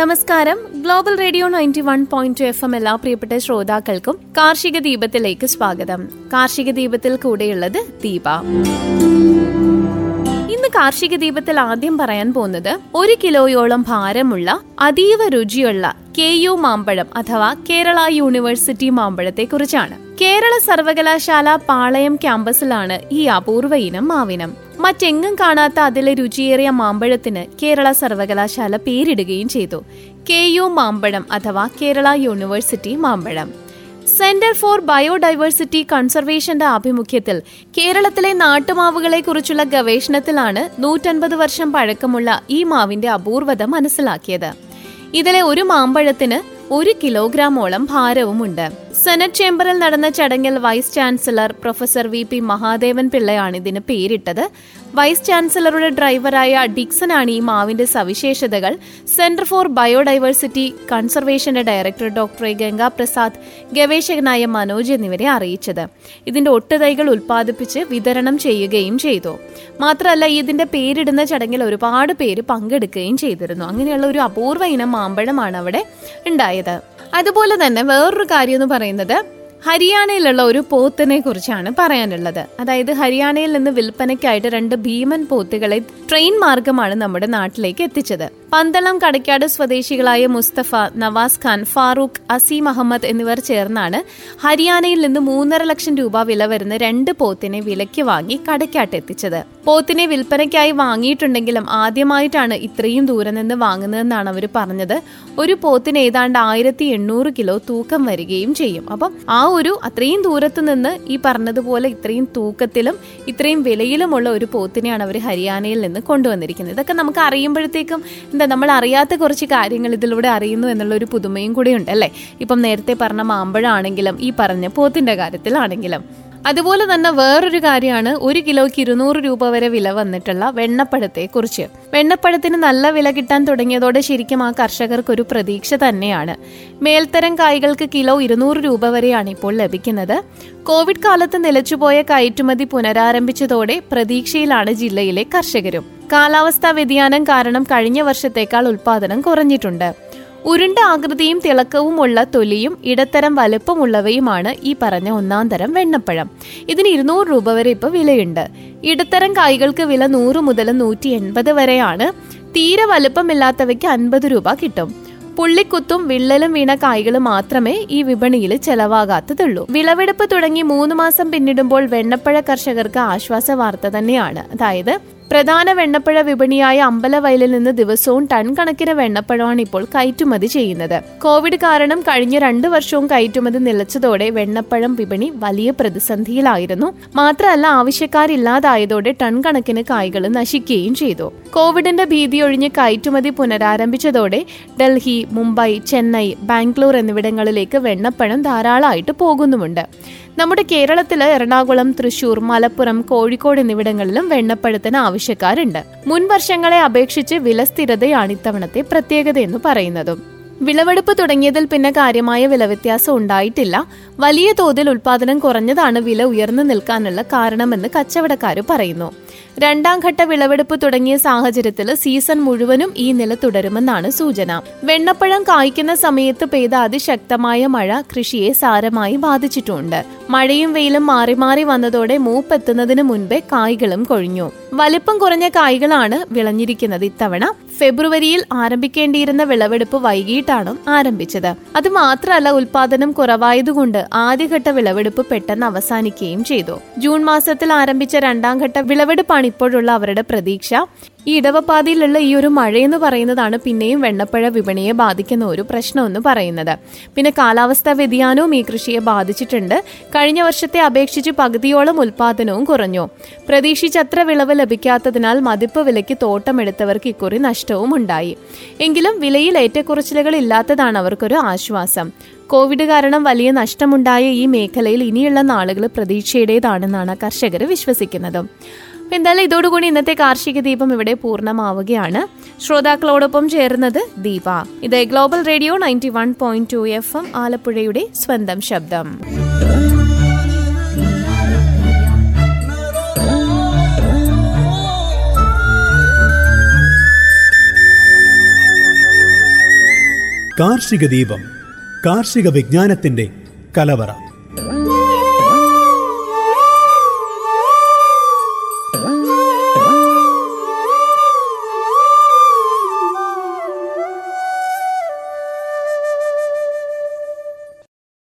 നമസ്കാരം. Global Radio ninety one point F M എല്ലാ പ്രിയപ്പെട്ട ശ്രോതാക്കൾക്കും കാർഷിക ദീപത്തിലേക്ക് സ്വാഗതം. കാർഷിക ദീപത്തിൽ കൂടെയുള്ളത് ദീപ. ഇന്ന് കാർഷിക ദീപത്തിൽ ആദ്യം പറയാൻ പോകുന്നത് ഒരു കിലോയോളം ഭാരമുള്ള അതീവ രുചിയുള്ള കെ യു മാമ്പഴം അഥവാ കേരള യൂണിവേഴ്സിറ്റി മാമ്പഴത്തെ കുറിച്ചാണ് കേരള സർവകലാശാല പാളയം ക്യാമ്പസിലാണ് ഈ അപൂർവ ഇനം മാവിനം. മറ്റെങ്ങും കാണാത്ത അതിലെ രുചിയേറിയ മാമ്പഴത്തിന് കേരള സർവകലാശാല പേരിടുകയും ചെയ്തു. കെ യു മാമ്പഴം അഥവാ കേരള യൂണിവേഴ്സിറ്റി മാമ്പഴം. സെന്റർ ഫോർ ബയോഡൈവേഴ്സിറ്റി കൺസർവേഷന്റെ ആഭിമുഖ്യത്തിൽ കേരളത്തിലെ നാട്ടുമാവുകളെ കുറിച്ചുള്ള ഗവേഷണത്തിലാണ് നൂറ്റൻപത് വർഷം പഴക്കമുള്ള ഈ മാവിന്റെ അപൂർവത മനസ്സിലാക്കിയത്. ഇതിലെ ഒരു മാമ്പഴത്തിന് ഒരു കിലോഗ്രാമോളം ഭാരവുമുണ്ട്. സെനറ്റ് ചേംബറിൽ നടന്ന ചടങ്ങിൽ vice chancellor professor V P Mahadevan പിള്ളയാണ് ഇതിന് പേരിട്ടത്. വൈസ് ചാൻസലറുടെ ഡ്രൈവറായ ഡിക്സനാണ് ഈ മാവിന്റെ സവിശേഷതകൾ. സെന്റർ ഫോർ ബയോഡൈവേഴ്സിറ്റി കൺസർവേഷന്റെ ഡയറക്ടർ ഡോക്ടർ ഗംഗാ പ്രസാദ് ഗവേഷകനായ മനോജ് എന്നിവരെ അറിയിച്ചത്. ഇതിന്റെ ഒട്ടുതൈകൾ ഉൽപ്പാദിപ്പിച്ച് വിതരണം ചെയ്യുകയും ചെയ്തു. മാത്രമല്ല ഇതിന്റെ പേരിടുന്ന ചടങ്ങിൽ ഒരുപാട് പേര് പങ്കെടുക്കുകയും ചെയ്തിരുന്നു. അങ്ങനെയുള്ള ഒരു അപൂർവ ഇനം മാമ്പഴമാണ് അവിടെ ഉണ്ടായത്. അതുപോലെ തന്നെ വേറൊരു കാര്യം എന്ന് പറയുന്നത് ഹരിയാനയിലുള്ള ഒരു പോത്തിനെ കുറിച്ചാണ് പറയാനുള്ളത്. അതായത് ഹരിയാനയിൽ നിന്ന് വിൽപ്പനയ്ക്കായിട്ട് രണ്ട് ഭീമൻ പോത്തുകളെ ട്രെയിൻ മാർഗമാണ് നമ്മുടെ നാട്ടിലേക്ക് എത്തിച്ചത്. പന്തളം കടക്കാട് സ്വദേശികളായ മുസ്തഫ നവാസ് ഖാൻ ഫാറൂഖ് അസീം അഹമ്മദ് എന്നിവർ ചേർന്നാണ് ഹരിയാനയിൽ നിന്ന് മൂന്നര ലക്ഷം രൂപ വില വരുന്ന രണ്ട് പോത്തിനെ വിലയ്ക്ക് വാങ്ങി കടക്കാട്ട് എത്തിച്ചത്. പോത്തിനെ വിൽപ്പനയ്ക്കായി വാങ്ങിയിട്ടുണ്ടെങ്കിലും ആദ്യമായിട്ടാണ് ഇത്രയും ദൂരം നിന്ന് വാങ്ങുന്നതെന്നാണ് അവർ പറഞ്ഞത്. ഒരു പോത്തിന് ഏതാണ്ട് ആയിരത്തി എണ്ണൂറ് കിലോ തൂക്കം വരികയും ചെയ്യും. അപ്പം ആ ഒരു അത്രയും ദൂരത്തു നിന്ന് ഈ പറഞ്ഞതുപോലെ ഇത്രയും തൂക്കത്തിലും ഇത്രയും വിലയിലുമുള്ള ഒരു പോത്തിനെയാണ് അവർ ഹരിയാനയിൽ നിന്ന് കൊണ്ടുവന്നിരിക്കുന്നത്. ഇതൊക്കെ നമുക്ക് അറിയുമ്പോഴത്തേക്കും എന്താ നമ്മൾ അറിയാത്ത കുറച്ച് കാര്യങ്ങൾ ഇതിലൂടെ അറിയുന്നു എന്നുള്ള ഒരു പുതുമയും കൂടി ഉണ്ട് അല്ലേ? ഇപ്പം നേരത്തെ പറഞ്ഞ മാമ്പഴാണെങ്കിലും ഈ പറഞ്ഞ പോത്തിന്റെ കാര്യത്തിലാണെങ്കിലും. അതുപോലെ തന്നെ വേറൊരു കാര്യമാണ് ഒരു കിലോയ്ക്ക് ഇരുന്നൂറ് രൂപ വരെ വില വന്നിട്ടുള്ള വെണ്ണപ്പഴത്തെ കുറിച്ച് വെണ്ണപ്പഴത്തിന് നല്ല വില കിട്ടാൻ തുടങ്ങിയതോടെ ശരിക്കും ആ കർഷകർക്ക് ഒരു പ്രതീക്ഷ തന്നെയാണ്. മേൽത്തരം കായ്കൾക്ക് കിലോ ഇരുന്നൂറ് രൂപ വരെയാണ് ഇപ്പോൾ ലഭിക്കുന്നത്. കോവിഡ് കാലത്ത് നിലച്ചുപോയ കയറ്റുമതി പുനരാരംഭിച്ചതോടെ പ്രതീക്ഷയിലാണ് ജില്ലയിലെ കർഷകരും. കാലാവസ്ഥാ വ്യതിയാനം കാരണം കഴിഞ്ഞ വർഷത്തേക്കാൾ ഉൽപാദനം കുറഞ്ഞിട്ടുണ്ട്. ഉരുണ്ട ആകൃതിയും തിളക്കവുമുള്ള തൊലിയും ഇടത്തരം വലുപ്പമുള്ളവയുമാണ് ഈ പറഞ്ഞ ഒന്നാം തരം വെണ്ണപ്പഴം. ഇതിന് ഇരുന്നൂറ് രൂപ വരെ ഇപ്പോൾ വിലയുണ്ട്. ഇടത്തരം കായ്കൾക്ക് വില നൂറ് മുതൽ നൂറ്റി എൺപത് വരെയാണ്. തീരെ വലുപ്പമില്ലാത്തവയ്ക്ക് അൻപത് രൂപ കിട്ടും. പുള്ളിക്കുത്തും വിള്ളലും വീണ കായ്കൾ മാത്രമേ ഈ വിപണിയിൽ ചെലവാകാത്തതുള്ളൂ. വിളവെടുപ്പ് തുടങ്ങി മൂന്ന് മാസം പിന്നിടുമ്പോൾ വെണ്ണപ്പഴ കർഷകർക്ക് ആശ്വാസ വാർത്ത തന്നെയാണ്. അതായത് പ്രധാന വെണ്ണപ്പഴ വിപണിയായ അമ്പലവയലിൽ നിന്ന് ദിവസവും ടൺ കണക്കിന് വെണ്ണപ്പഴമാണ് ഇപ്പോൾ കയറ്റുമതി ചെയ്യുന്നത്. കോവിഡ് കാരണം കഴിഞ്ഞ രണ്ടു വർഷവും കയറ്റുമതി നിലച്ചതോടെ വെണ്ണപ്പഴം വിപണി വലിയ പ്രതിസന്ധിയിലായിരുന്നു. മാത്രമല്ല ആവശ്യക്കാരില്ലാതായതോടെ ടൺ കണക്കിന് കായ്കൾ നശിക്കുകയും ചെയ്തു. കോവിഡിന്റെ ഭീതിയൊഴിഞ്ഞ് കയറ്റുമതി പുനരാരംഭിച്ചതോടെ ഡൽഹി മുംബൈ ചെന്നൈ ബാംഗ്ലൂർ എന്നിവിടങ്ങളിലേക്ക് വെണ്ണപ്പഴം ധാരാളമായിട്ട് പോകുന്നുമുണ്ട്. നമ്മുടെ കേരളത്തിൽ എറണാകുളം തൃശൂർ മലപ്പുറം കോഴിക്കോട് എന്നിവിടങ്ങളിലും വെണ്ണപ്പഴത്തിന് ആവശ്യക്കാരുണ്ട്. മുൻ വർഷങ്ങളെ അപേക്ഷിച്ച് വില സ്ഥിരതയാണ് ഇത്തവണത്തെ പ്രത്യേകത എന്ന് പറയുന്നതും. വിളവെടുപ്പ് തുടങ്ങിയതിൽ പിന്നെ കാര്യമായ വിലവ്യത്യാസം ഉണ്ടായിട്ടില്ല. വലിയ തോതിൽ ഉൽപാദനം കുറഞ്ഞതാണ് വില ഉയർന്നു നിൽക്കാനുള്ള കാരണമെന്ന് കച്ചവടക്കാർ പറയുന്നു. രണ്ടാം ഘട്ട വിളവെടുപ്പ് തുടങ്ങിയ സാഹചര്യത്തിൽ സീസൺ മുഴുവനും ഈ നില തുടരുമെന്നാണ് സൂചന. വെണ്ണപ്പഴം കായ്ക്കുന്ന സമയത്ത് പെയ്ത അതിശക്തമായ മഴ കൃഷിയെ സാരമായി ബാധിച്ചിട്ടുണ്ട്. മഴയും വെയിലും മാറി മാറി വന്നതോടെ മൂപ്പെത്തുന്നതിന് മുൻപേ കായ്കളും കൊഴിഞ്ഞു. വലിപ്പം കുറഞ്ഞ കായ്കളാണ് വിളഞ്ഞിരിക്കുന്നത് ഇത്തവണ. ഫെബ്രുവരിയിൽ ആരംഭിക്കേണ്ടിയിരുന്ന വിളവെടുപ്പ് വൈകിട്ടാണ് ആരംഭിച്ചത്. അത് മാത്രമല്ല ഉൽപാദനം കുറവായതുകൊണ്ട് ആദ്യഘട്ട വിളവെടുപ്പ് പെട്ടെന്ന് അവസാനിക്കുകയും ചെയ്തു. ജൂൺ മാസത്തിൽ ആരംഭിച്ച രണ്ടാം ഘട്ട വിളവെടുപ്പാണ് ഇപ്പോഴുള്ള അവരുടെ പ്രതീക്ഷ. ഈ ഇടവപ്പാതയിലുള്ള ഈ ഒരു മഴയെന്ന് പറയുന്നതാണ് പിന്നെയും വെണ്ണപ്പഴ വിപണിയെ ബാധിക്കുന്ന ഒരു പ്രശ്നമെന്ന് പറയുന്നത്. പിന്നെ കാലാവസ്ഥാ വ്യതിയാനവും ഈ കൃഷിയെ ബാധിച്ചിട്ടുണ്ട്. കഴിഞ്ഞ വർഷത്തെ അപേക്ഷിച്ച് പകുതിയോളം ഉൽപാദനവും കുറഞ്ഞു. പ്രതീക്ഷിച്ചത്ര വിളവ് ലഭിക്കാത്തതിനാൽ മതിപ്പ് വിലയ്ക്ക് തോട്ടമെടുത്തവർക്ക് ഇക്കുറി നഷ്ടവും ഉണ്ടായി. എങ്കിലും വിലയിൽ ഏറ്റക്കുറച്ചിലുകൾ ഇല്ലാത്തതാണ് അവർക്കൊരു ആശ്വാസം. കോവിഡ് കാരണം വലിയ നഷ്ടമുണ്ടായ ഈ മേഖലയിൽ ഇനിയുള്ള നാളുകൾ പ്രതീക്ഷയുടേതാണെന്നാണ് കർഷകർ വിശ്വസിക്കുന്നത്. എന്തായാലും ഇതോടുകൂടി ഇന്നത്തെ കാർഷിക ദീപം ഇവിടെ പൂർണമാവുകയാണ്. ശ്രോതാക്കളോടൊപ്പം ചേർന്നത് ദീപ. ഇത് Global Radio ninety one point two F M ആലപ്പുഴയുടെ സ്വന്തം ശബ്ദം. കാർഷിക ദീപം കാർഷിക വിജ്ഞാനത്തിന്റെ കലവറ.